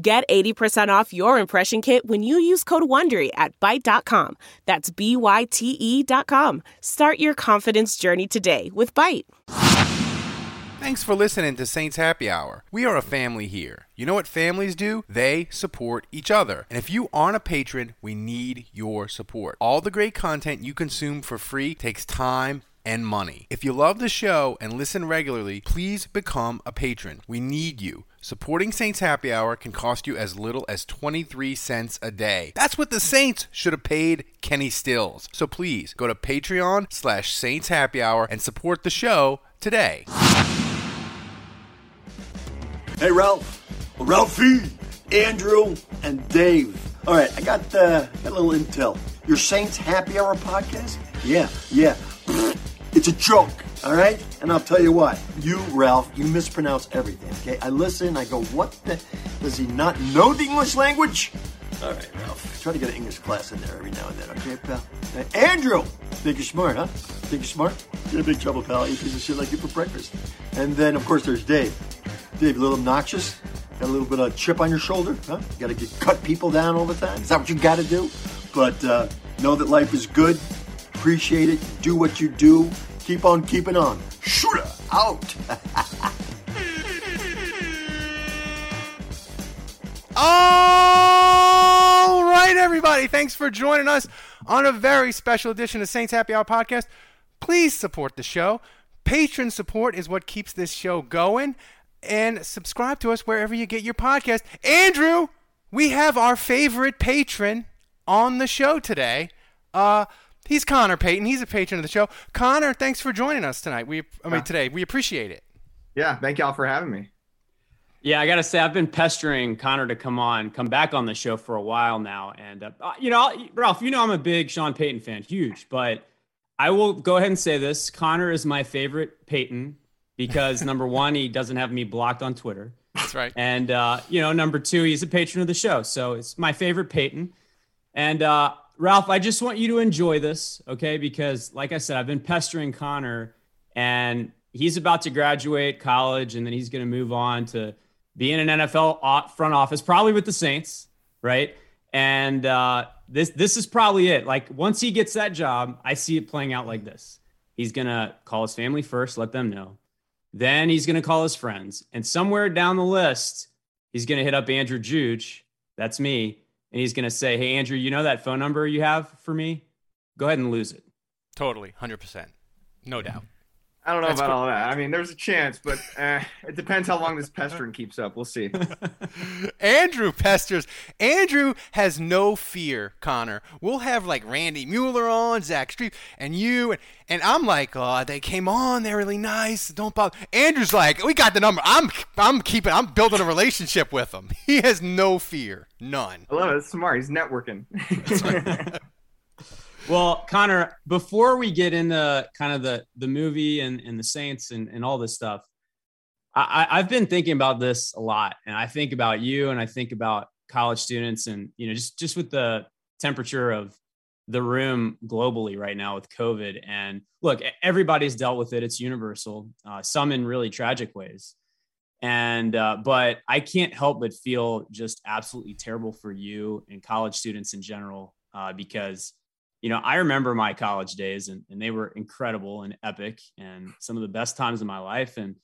Get 80% off your impression kit when you use code WONDERY at Byte.com. That's B-Y-T-E dot com. Start your confidence journey today with Byte. Thanks for listening to Saints Happy Hour. We are a family here. You know what families do? They support each other. And if you aren't a patron, we need your support. All the great content you consume for free takes time and money. If you love the show and listen regularly, please become a patron. We need you. Supporting Saints Happy Hour can cost you as little as 23 cents a day. That's what the Saints should have paid Kenny Stills. So please go to Patreon slash Saints Happy Hour and support the show today. Hey, Ralph. Ralphie, Andrew, and Dave. All right, I got, uh, a little intel. Your Saints Happy Hour podcast? Yeah, yeah. It's a joke, all right? And I'll tell you what. You, Ralph, you mispronounce everything, okay? I listen, I go, what the? Does he not know the English language? All right, Ralph. Try to get an English class in there every now and then, okay, pal? Andrew! Think you're smart, huh? Think you're smart? You're in big trouble, pal. Eat piece of shit like you for breakfast. And then, of course, there's Dave. Dave, a little obnoxious? Got a little bit of chip on your shoulder, huh? You gotta get, cut people down all the time? Is that what you gotta do? But uh, know that life is good. Appreciate it. Do what you do. Keep on keeping on. Shooter out. All right, everybody. Thanks for joining us on a very special edition of Saints Happy Hour podcast. Please support the show. Patron support is what keeps this show going. And subscribe to us wherever you get your podcast. Andrew, we have our favorite patron on the show today. Uh, he's Connor Payton. He's a patron of the show. Connor, thanks for joining us tonight. We, I mean, today we appreciate it. Yeah, thank y'all for having me. Yeah, I gotta say, I've been pestering Connor to come on, come back on the show for a while now, and uh, uh, you know, Ralph, you know, I'm a big Sean Payton fan, huge. But I will go ahead and say this: Connor is my favorite Payton because number one, he doesn't have me blocked on Twitter, That's right. and uh, you know, number two, he's a patron of the show, so it's my favorite Payton. And uh, Ralph, I just want you to enjoy this, okay? Because, like I said, I've been pestering Connor, and he's about to graduate college, and then he's going to move on to be in an NFL front office, probably with the Saints, right? And uh, this this is probably it. Like once he gets that job, I see it playing out like this. He's gonna call his family first, let them know. Then he's gonna call his friends, and somewhere down the list, he's gonna hit up Andrew Juge. That's me, and he's gonna say, "Hey, Andrew, you know that phone number you have for me? Go ahead and lose it." Totally, hundred percent, no doubt. I don't know That's about cool. all that. I mean, there's a chance, but uh, it depends how long this pestering keeps up. We'll see. Andrew pesters. Andrew has no fear, Connor. We'll have like Randy Mueller on, Zach Strief, and you, and, and I'm like, oh, they came on, they're really nice. Don't bother. Andrew's like, we got the number. I'm, I'm keeping, I'm building a relationship with him. He has no fear, none. I love it. It's smart. He's networking. Well, Connor, before we get into kind of the the movie and, and the Saints and, and all this stuff, I, I've been thinking about this a lot, and I think about you, and I think about college students, and you know, just just with the temperature of the room globally right now with COVID. And look, everybody's dealt with it; it's universal. Uh, some in really tragic ways, and uh, but I can't help but feel just absolutely terrible for you and college students in general uh, because you know, I remember my college days and, and they were incredible and epic and some of the best times of my life. And,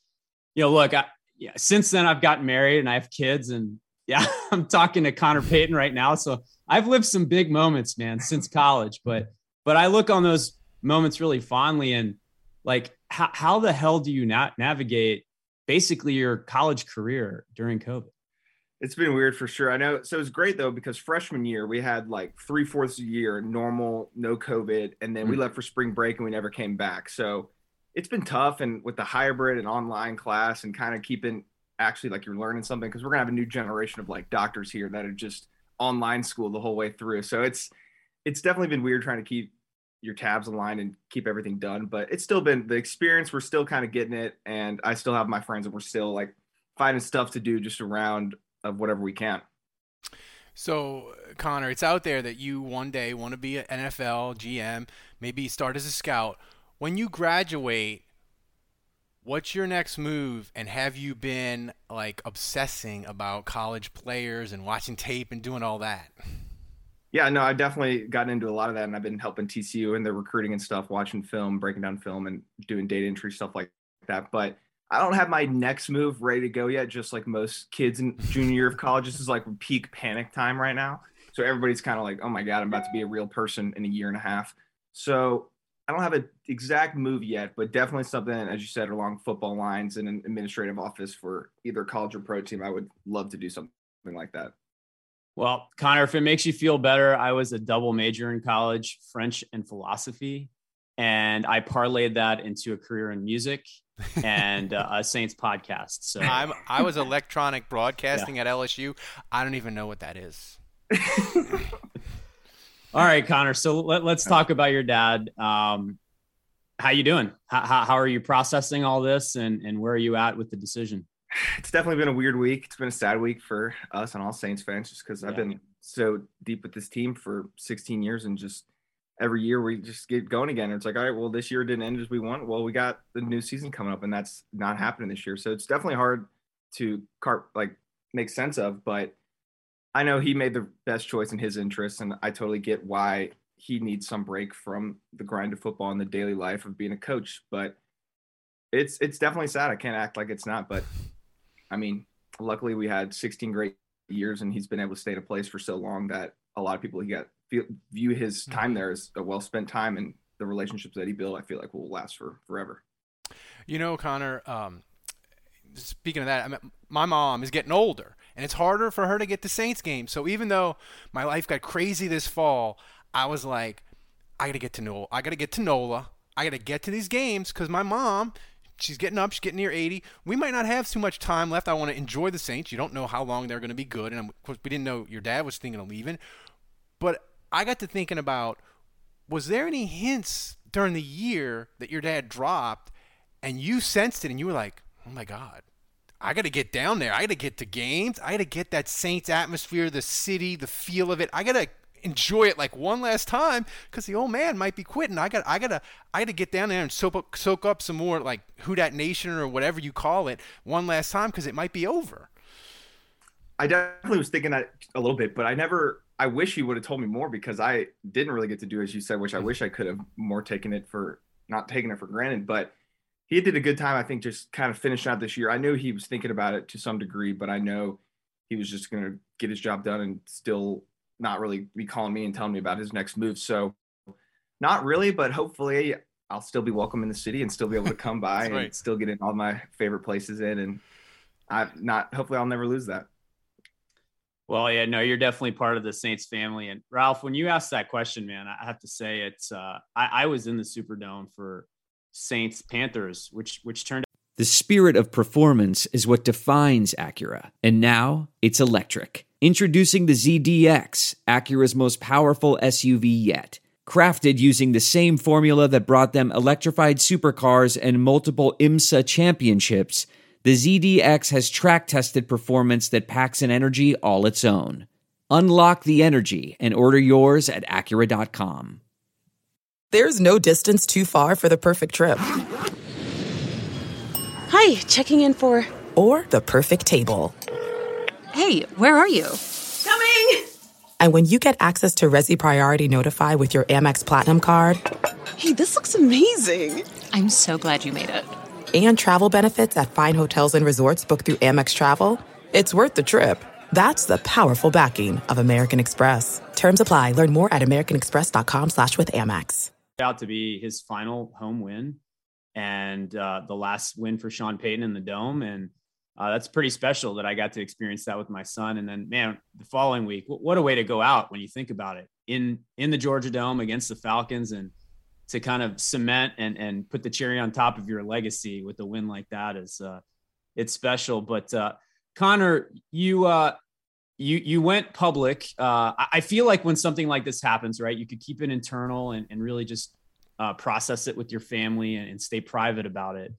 you know, look, I, yeah, since then I've gotten married and I have kids and yeah, I'm talking to Connor Payton right now. So I've lived some big moments, man, since college, but, but I look on those moments really fondly and like, how, how the hell do you na- navigate basically your college career during COVID? It's been weird for sure. I know. So it's great though because freshman year we had like three fourths of the year normal, no COVID, and then we Mm. left for spring break and we never came back. So it's been tough, and with the hybrid and online class and kind of keeping actually like you're learning something because we're gonna have a new generation of like doctors here that are just online school the whole way through. So it's it's definitely been weird trying to keep your tabs aligned and keep everything done. But it's still been the experience. We're still kind of getting it, and I still have my friends, and we're still like finding stuff to do just around of whatever we can. So, Connor, it's out there that you one day want to be an NFL GM, maybe start as a scout. When you graduate, what's your next move? And have you been like obsessing about college players and watching tape and doing all that? Yeah, no, I've definitely gotten into a lot of that, and I've been helping TCU and their recruiting and stuff, watching film, breaking down film, and doing data entry stuff like that. But I don't have my next move ready to go yet. Just like most kids in junior year of college, this is like peak panic time right now. So everybody's kind of like, "Oh my god, I'm about to be a real person in a year and a half." So I don't have an exact move yet, but definitely something, as you said, along football lines in an administrative office for either college or pro team. I would love to do something like that. Well, Connor, if it makes you feel better, I was a double major in college, French and philosophy, and I parlayed that into a career in music and uh, a Saints podcast. So I'm, I was electronic broadcasting yeah. at LSU. I don't even know what that is. All right, Connor. So let, us talk about your dad. Um, how you doing? How, how, how, are you processing all this, and and where are you at with the decision? It's definitely been a weird week. It's been a sad week for us and all Saints fans, just because yeah. I've been so deep with this team for 16 years, and just every year we just get going again. It's like, all right, well, this year didn't end as we want. Well, we got the new season coming up, and that's not happening this year. So it's definitely hard to cart like make sense of. But I know he made the best choice in his interest, and I totally get why he needs some break from the grind of football and the daily life of being a coach. But it's it's definitely sad. I can't act like it's not. But I mean, luckily we had 16 great years, and he's been able to stay in a place for so long that a lot of people he got feel, view his time mm-hmm. there as a well spent time, and the relationships that he built, I feel like will last for forever. You know, Connor. Um, speaking of that, I mean, my mom is getting older, and it's harder for her to get to Saints games. So even though my life got crazy this fall, I was like, I gotta get to Nola. I gotta get to Nola. I gotta get to these games because my mom, she's getting up. She's getting near 80. We might not have too much time left. I want to enjoy the Saints. You don't know how long they're going to be good, and of course we didn't know your dad was thinking of leaving. But I got to thinking about was there any hints during the year that your dad dropped and you sensed it and you were like, oh my God, I got to get down there. I got to get to games. I got to get that Saints atmosphere, the city, the feel of it. I got to enjoy it like one last time because the old man might be quitting. I got, I gotta, I gotta get down there and soak up, soak up some more like who that nation or whatever you call it one last time because it might be over. I definitely was thinking that a little bit, but I never I wish he would have told me more because I didn't really get to do as you said, which I mm-hmm. wish I could have more taken it for not taking it for granted. But he did a good time, I think, just kind of finishing out this year. I knew he was thinking about it to some degree, but I know he was just going to get his job done and still not really be calling me and telling me about his next move. So, not really, but hopefully, I'll still be welcome in the city and still be able to come by and right. still get in all my favorite places in. And I not hopefully I'll never lose that. Well, yeah, no, you're definitely part of the Saints family. And Ralph, when you asked that question, man, I have to say it's uh, I, I was in the Superdome for Saints Panthers, which which turned. The spirit of performance is what defines Acura, and now it's electric. Introducing the ZDX, Acura's most powerful SUV yet. Crafted using the same formula that brought them electrified supercars and multiple IMSA championships the ZDX has track tested performance that packs an energy all its own. Unlock the energy and order yours at Acura.com. There's no distance too far for the perfect trip. Hi, checking in for. Or the perfect table. Hey, where are you? Coming! And when you get access to Resy Priority Notify with your Amex Platinum card. Hey, this looks amazing! I'm so glad you made it and travel benefits at fine hotels and resorts booked through Amex Travel, it's worth the trip. That's the powerful backing of American Express. Terms apply. Learn more at americanexpress.com slash with Amex. Out to be his final home win and uh, the last win for Sean Payton in the Dome. And uh, that's pretty special that I got to experience that with my son. And then, man, the following week, what a way to go out when you think about it in in the Georgia Dome against the Falcons and – to kind of cement and and put the cherry on top of your legacy with a win like that is uh, it's special. But uh, Connor, you uh, you you went public. Uh, I feel like when something like this happens, right, you could keep it internal and, and really just uh, process it with your family and, and stay private about it.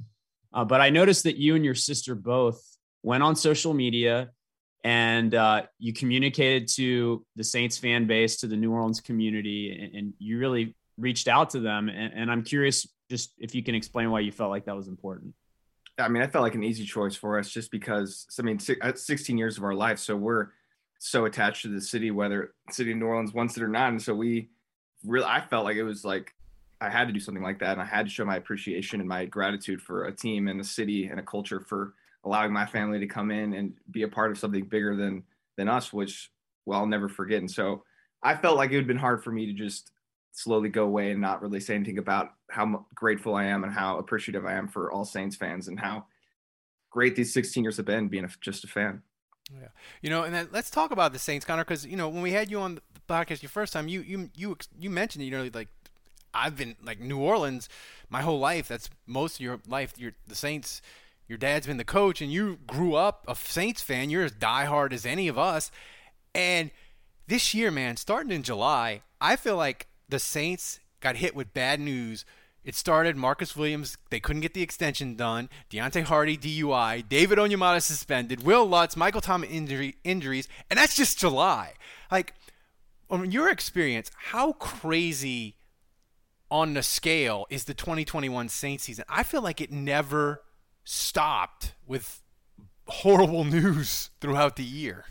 Uh, but I noticed that you and your sister both went on social media and uh, you communicated to the Saints fan base, to the New Orleans community, and, and you really reached out to them. And, and, I'm curious, just if you can explain why you felt like that was important. I mean, I felt like an easy choice for us just because, I mean, uh, 16 years of our life. So we're so attached to the city, whether city of New Orleans wants it or not. And so we really, I felt like it was like I had to do something like that. And I had to show my appreciation and my gratitude for a team and a city and a culture for allowing my family to come in and be a part of something bigger than than us, which well I'll never forget. And so I felt like it would been hard for me to just slowly go away and not really say anything about how grateful I am and how appreciative I am for all Saints fans and how great these 16 years have been being a, just a fan. Yeah, you know, and then let's talk about the Saints, Connor, because you know when we had you on the podcast your first time, you you you you mentioned you know like I've been like New Orleans my whole life. That's most of your life. You're the Saints your dad's been the coach and you grew up a Saints fan. You're as diehard as any of us. And this year, man, starting in July, I feel like the Saints got hit with bad news. It started Marcus Williams, they couldn't get the extension done. Deonte Hardy DUI, David Onyemata suspended, Will Lutz, Michael Thomas injury, injuries, and that's just July. Like, on your experience, how crazy on the scale is the 2021 Saints season? I feel like it never stopped with horrible news throughout the year.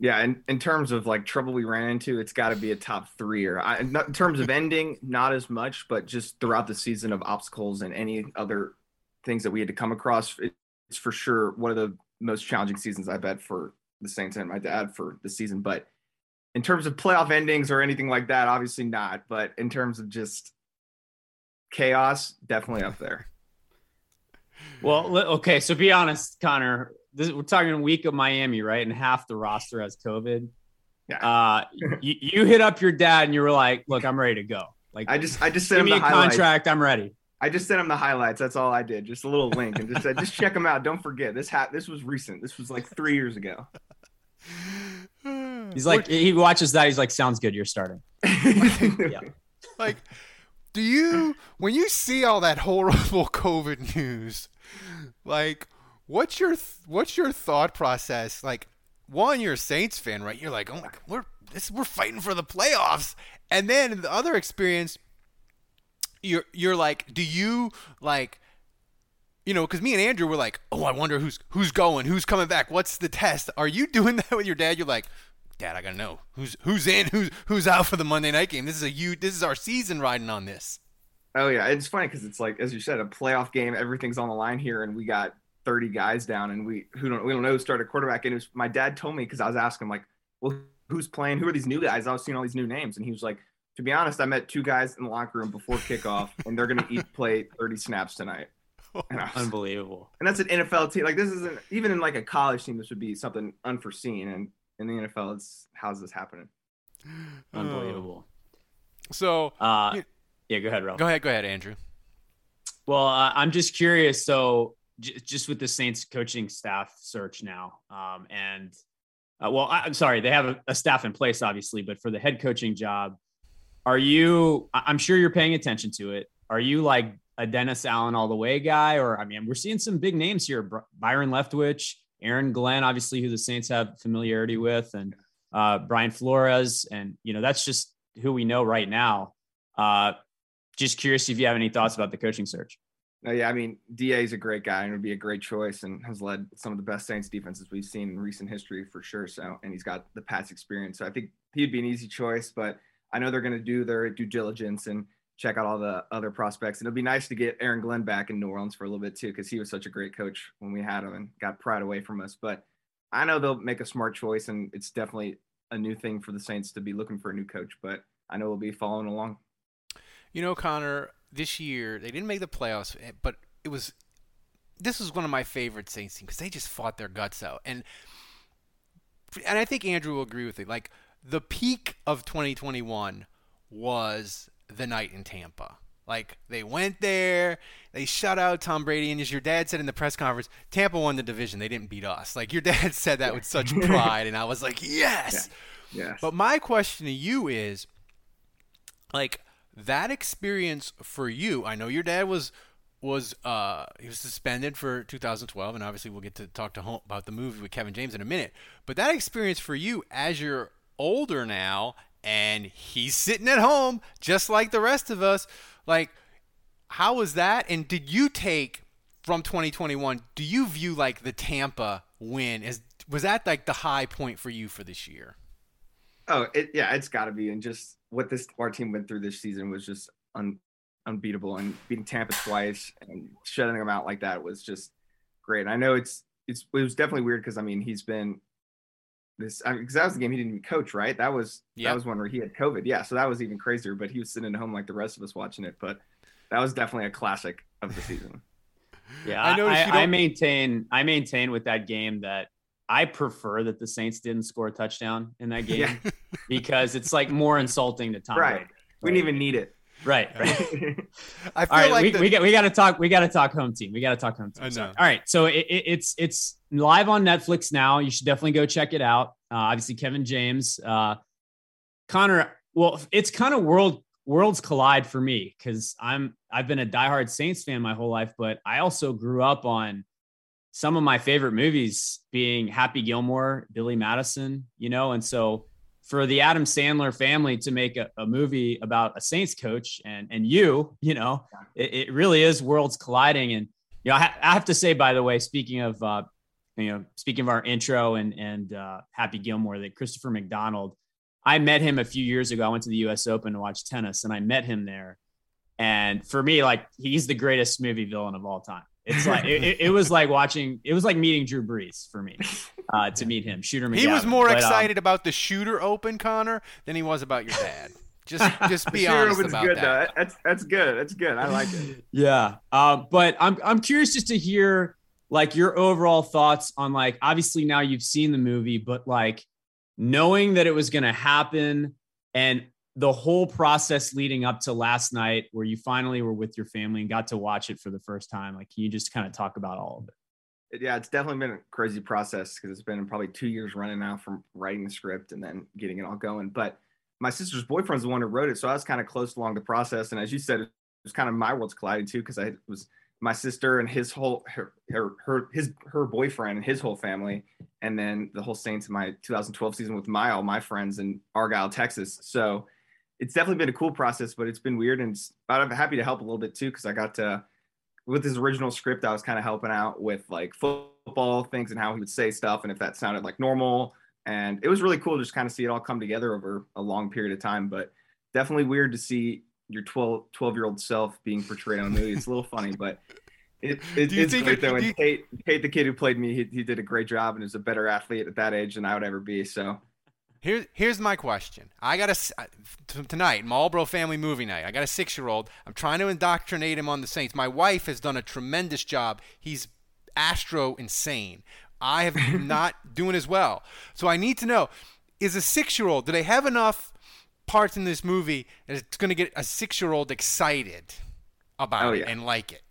Yeah, and in terms of like trouble we ran into, it's got to be a top three. Or I, in terms of ending, not as much, but just throughout the season of obstacles and any other things that we had to come across, it's for sure one of the most challenging seasons I bet for the Saints and my dad for the season. But in terms of playoff endings or anything like that, obviously not. But in terms of just chaos, definitely up there. Well, okay. So be honest, Connor. This, we're talking week of Miami, right? And half the roster has COVID. Yeah. Uh, you, you hit up your dad and you were like, "Look, I'm ready to go." Like, I just, I just sent him the a contract. I'm ready. I just sent him the highlights. That's all I did. Just a little link and just said, just check them out. Don't forget this. hat. this was recent. This was like three years ago. He's like, he watches that. He's like, sounds good. You're starting. yeah. Like, do you when you see all that horrible COVID news? like what's your th- what's your thought process? Like one you're a saints fan right? You're like oh my God, we're this we're fighting for the playoffs. And then the other experience you're you're like do you like you know because me and andrew were like oh i wonder who's who's going who's coming back what's the test? Are you doing that with your dad? You're like dad i gotta know. Who's who's in who's who's out for the monday night game? This is a you this is our season riding on this. Oh yeah, it's funny because it's like as you said, a playoff game. Everything's on the line here, and we got 30 guys down, and we who don't we don't know who started quarterback. And it was my dad told me because I was asking him like, well, who's playing? Who are these new guys? I was seeing all these new names, and he was like, to be honest, I met two guys in the locker room before kickoff, and they're gonna each play 30 snaps tonight. And was, Unbelievable. And that's an NFL team. Like this isn't even in like a college team. This would be something unforeseen, and in the NFL, it's how's this happening? Unbelievable. So, uh, you, yeah, go ahead, Ralph. Go ahead, go ahead, Andrew. Well, uh, I'm just curious. So, j- just with the Saints coaching staff search now, um, and uh, well, I, am sorry, they have a, a, staff in place, obviously, but for the head coaching job, are you? I'm sure you're paying attention to it. Are you like a Dennis Allen all the way guy, or I mean, we're seeing some big names here: Byron Leftwich, Aaron Glenn, obviously, who the Saints have familiarity with, and uh, Brian Flores, and you know that's just who we know right now. Uh, just curious if you have any thoughts about the coaching search. Yeah, I mean, Da is a great guy and would be a great choice, and has led some of the best Saints defenses we've seen in recent history for sure. So, and he's got the past experience, so I think he'd be an easy choice. But I know they're going to do their due diligence and check out all the other prospects. And it'll be nice to get Aaron Glenn back in New Orleans for a little bit too, because he was such a great coach when we had him and got pride away from us. But I know they'll make a smart choice, and it's definitely a new thing for the Saints to be looking for a new coach. But I know we'll be following along. You know, Connor, this year they didn't make the playoffs, eh, but it was this was one of my favorite Saints teams because they just fought their guts out, and and I think Andrew will agree with me. Like the peak of 2021 was the night in Tampa. Like they went there, they shut out Tom Brady, and as your dad said in the press conference, Tampa won the division. They didn't beat us. Like your dad said that yeah. with such pride, and I was like, yes. Yeah. Yes. But my question to you is, like that experience for you. I know your dad was was uh he was suspended for 2012 and obviously we'll get to talk to home about the movie with Kevin James in a minute but that experience for you as you're older now and he's sitting at home just like the rest of us like, how was that? And did you take from 2021? Do you view like the Tampa win as was that like the high point for you for this year? Oh, it, yeah, it's got to be. And just what this our team went through this season was just un, unbeatable. And beating Tampa twice and shutting them out like that was just great. And I know it's it's it was definitely weird because I mean he's been this because I mean, that was the game he didn't even coach, right? That was yep. that was one where he had COVID. Yeah, so that was even crazier. But he was sitting at home like the rest of us watching it. But that was definitely a classic of the season. yeah, I, I, I maintain I maintain with that game that I prefer that the Saints didn't score a touchdown in that game yeah. because it's like more insulting to Tom. Right. Brady. We didn't even need it. Right, right. I feel right, like we, the... we got we got to talk. We got to talk home team. We got to talk home team. I know. All right, so it, it, it's it's live on Netflix now. You should definitely go check it out. Uh, obviously, Kevin James, uh, Connor. Well, it's kind of world worlds collide for me because I'm I've been a diehard Saints fan my whole life, but I also grew up on some of my favorite movies being Happy Gilmore, Billy Madison, you know, and so for the Adam Sandler family to make a, a, movie about a Saints coach and and you, you know, it, it really is worlds colliding. And you know, I, I, have to say, by the way, speaking of uh, you know, speaking of our intro and and uh, Happy Gilmore, that Christopher McDonald, I met him a few years ago. I went to the U.S. Open to watch tennis, and I met him there. And for me, like he's the greatest movie villain of all time. It's like it, it, was like watching. It was like meeting Drew Brees for me uh, to meet him. Shooter. McGavin. He was more but, um, excited um, about the Shooter Open, Connor, than he was about your dad. Just, just be honest about good, that. Though. That's that's good. That's good. I like it. yeah. Uh, but I'm I'm curious just to hear like your overall thoughts on like obviously now you've seen the movie, but like knowing that it was going to happen and the whole process leading up to last night where you finally were with your family and got to watch it for the first time like can you just kind of talk about all of it? Yeah it's definitely been a crazy process because it's been probably two years running now from writing the script and then getting it all going but my sister's boyfriend's the one who wrote it so i was kind of close along the process and as you said it was kind of my worlds colliding too because i was my sister and his whole her, her her his her boyfriend and his whole family and then the whole saints in my 2012 season with my all my friends in argyle texas so it's definitely been a cool process, but it's been weird. And I'm happy to help a little bit too, because I got to, with his original script, I was kind of helping out with like football things and how he would say stuff and if that sounded like normal. And it was really cool to just kind of see it all come together over a long period of time. But definitely weird to see your 12, 12 year old self being portrayed on a movie. It's a little funny, but it, it it's great though. And you, Tait, Tait, the kid who played me, he, he did a great job and is a better athlete at that age than I would ever be. So Here's here's my question. I got a tonight Malbrough family movie night. I got a six year old. I'm trying to indoctrinate him on the Saints. My wife has done a tremendous job. He's astro insane. I have not doing as well. So I need to know: is a six year old? Do they have enough parts in this movie that it's going to get a six year old excited about oh, yeah. it and like it?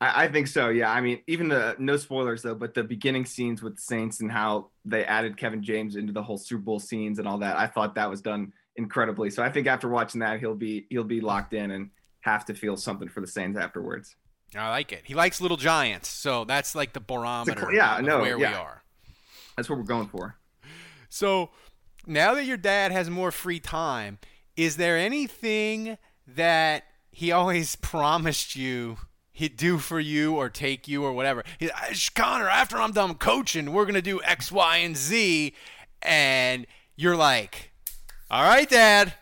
I, I, think so. Yeah. I mean, even the no spoilers though, but the beginning scenes with the Saints and how they added Kevin James into the whole Super Bowl scenes and all that, I thought that was done incredibly. So I think after watching that, he'll be he'll be locked in and have to feel something for the Saints afterwards. I like it. He likes Little Giants, so that's like the barometer. A, yeah, no, where yeah. we are. That's what we're going for. So now that your dad has more free time, is there anything that he always promised you he'd do for you or take you or whatever. He's Connor, after I'm done coaching, we're gonna do X, Y, and Z, and you're like, all right, Dad.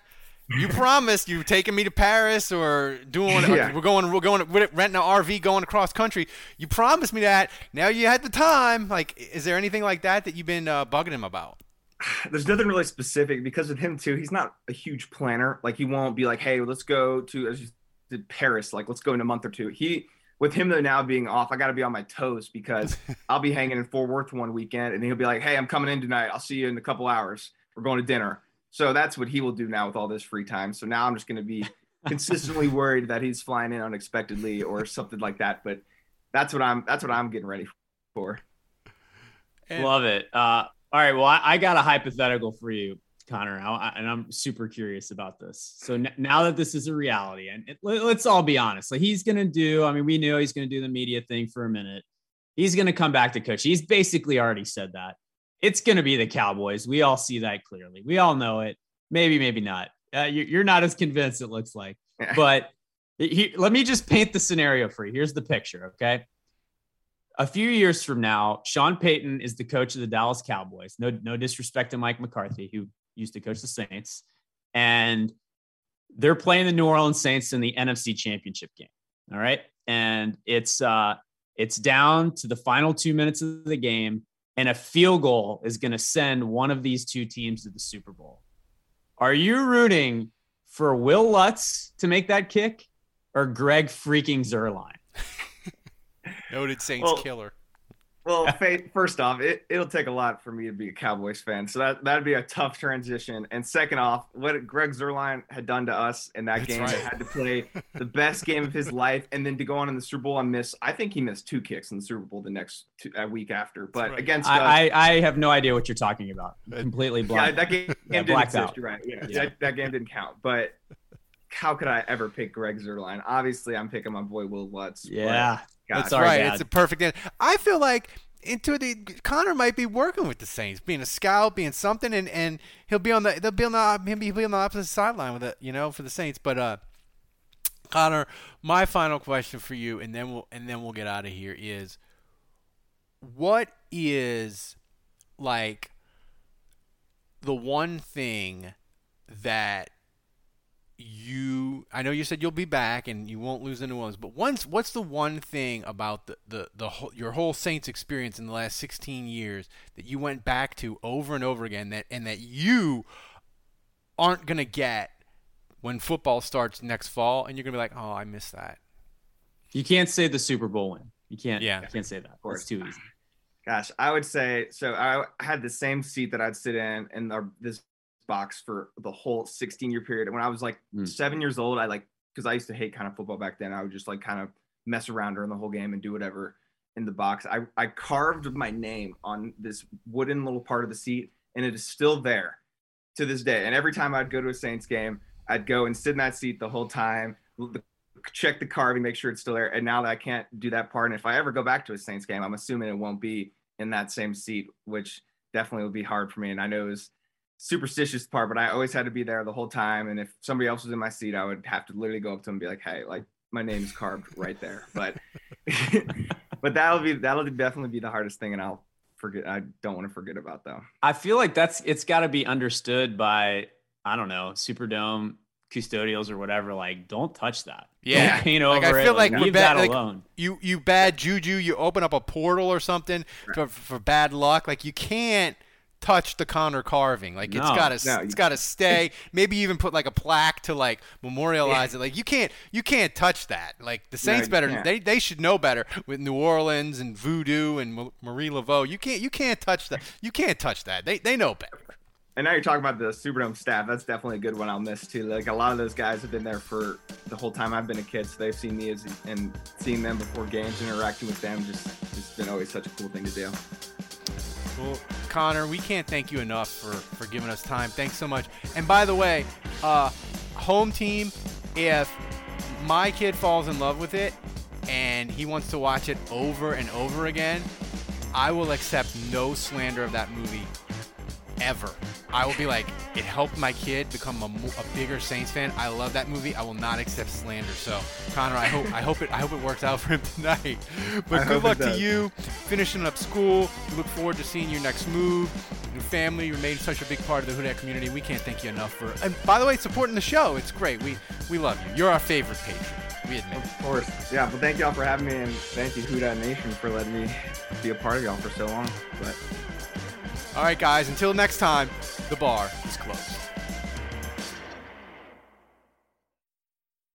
You promised you taking me to Paris or doing yeah. we're going we're going renting an RV going across country. You promised me that. Now you had the time. Like, is there anything like that that you've been uh, bugging him about? There's nothing really specific because with him too. He's not a huge planner. Like he won't be like, hey, let's go to as you did Paris. Like, let's go in a month or two. He with him though now being off, I got to be on my toes because I'll be hanging in Fort Worth one weekend, and he'll be like, "Hey, I'm coming in tonight. I'll see you in a couple hours. We're going to dinner." So that's what he will do now with all this free time. So now I'm just going to be consistently worried that he's flying in unexpectedly or something like that. But that's what I'm that's what I'm getting ready for. And- Love it. Uh, all right. Well, I, I, got a hypothetical for you, Connor, I, and I'm super curious about this. So n- now that this is a reality, and it, let, us all be honest, like he's gonna do. I mean, we knew he's gonna do the media thing for a minute. He's gonna come back to coach. He's basically already said that. It's gonna be the Cowboys. We all see that clearly. We all know it. Maybe, maybe not. Uh, you, are not as convinced. It looks like, but he, let me just paint the scenario for you. Here's the picture. Okay a few years from now, Sean Payton is the coach of the Dallas Cowboys. No, no disrespect to Mike McCarthy, who used to coach the Saints. And they're playing the New Orleans Saints in the NFC Championship game. All right. And it's uh it's down to the final two minutes of the game, and a field goal is going to send one of these two teams to the Super Bowl. Are you rooting for Will Lutz to make that kick or Greg freaking Zuerlein? Noted Saints well, killer. Well, first off, it, it'll take a lot for me to be a Cowboys fan. So that, that'd be a tough transition. And second off, what Greg Zuerlein had done to us in that That's game, right. had to play the best game of his life. And then to go on in the Super Bowl and miss, I think he missed two kicks in the Super Bowl the next two, uh, week after. But right. against I, I, I, have no idea what you're talking about. Completely black. Yeah, that game, didn't exist. Out. You're right. Yeah, yeah. That, that game didn't count. But how could I ever pick Greg Zuerlein? Obviously, I'm picking my boy Will Lutz. Yeah. That's right. Dad. It's a perfect end. I feel like into the Connor might be working with the Saints, being a scout, being something, and, and he'll be on the they'll be on the he'll be on the opposite sideline with it, you know, for the Saints. But uh, Connor, my final question for you, and then we'll and then we'll get out of here is, what is like the one thing that you I know you said you'll be back and you won't lose the New Orleans, but once what's the one thing about the, the, the whole, your whole Saints experience in the last 16 years that you went back to over and over again that and that you aren't gonna get when football starts next fall and you're gonna be like, oh, I missed that. You can't say the Super Bowl win. You can't. Yeah, you can't say that. Of course, it's too easy. Gosh, I would say so. I had the same seat that I'd sit in in our, this box for the whole 16 year period. And when I was like mm. seven years old, I like because I used to hate kind of football back then. I would just like kind of mess around during the whole game and do whatever in the box. I, I carved my name on this wooden little part of the seat, and it is still there to this day. And every time I'd go to a Saints game, I'd go and sit in that seat the whole time, check the carving, make sure it's still there. And now that I can't do that part, and if I ever go back to a Saints game, I'm assuming it won't be in that same seat, which definitely would be hard for me. And I know it was superstitious part, but I always had to be there the whole time. And if somebody else was in my seat, I would have to literally go up to them and be like, "Hey, like my name's carved right there." But but that'll be that'll definitely be the hardest thing, and I'll forget. I don't want to forget about though. I feel like that's it's got to be understood by I don't know Superdome custodials or whatever. Like, don't touch that. Yeah, you know, like, I feel like, like leave bad, that like, alone. You you bad juju. You open up a portal or something right. for, for bad luck. Like you can't touch the Connor carving. Like it's gotta no, it's gotta stay. Maybe even put like a plaque to like memorialize yeah. it. Like you can't you can't touch that. Like the Saints no, better can't. they they should know better with New Orleans and Voodoo and Marie Laveau. You can't you can't touch that. You can't touch that. They they know better. And now you're talking about the Superdome staff. That's definitely a good one I'll miss too. Like a lot of those guys have been there for the whole time I've been a kid, so they've seen me as and seeing them before games, interacting with them, just it's been always such a cool thing to do. Well, Connor, we can't thank you enough for, for giving us time. Thanks so much. And by the way, uh, home team, if my kid falls in love with it and he wants to watch it over and over again, I will accept no slander of that movie ever. I will be like, it helped my kid become a, a, bigger Saints fan. I love that movie. I will not accept slander. So, Connor, I hope I hope it I hope it works out for him tonight. But I good luck to you finishing up school. We look forward to seeing your next move. Your family remains such a big part of the Who Dat community. We can't thank you enough for. And by the way, supporting the show. It's great. We we love you. You're our favorite patron. We admit. Of course. Yeah. Well, thank y'all for having me, and thank you Who Nation for letting me be a part of y'all for so long. But all right, guys, until next time, the bar is closed.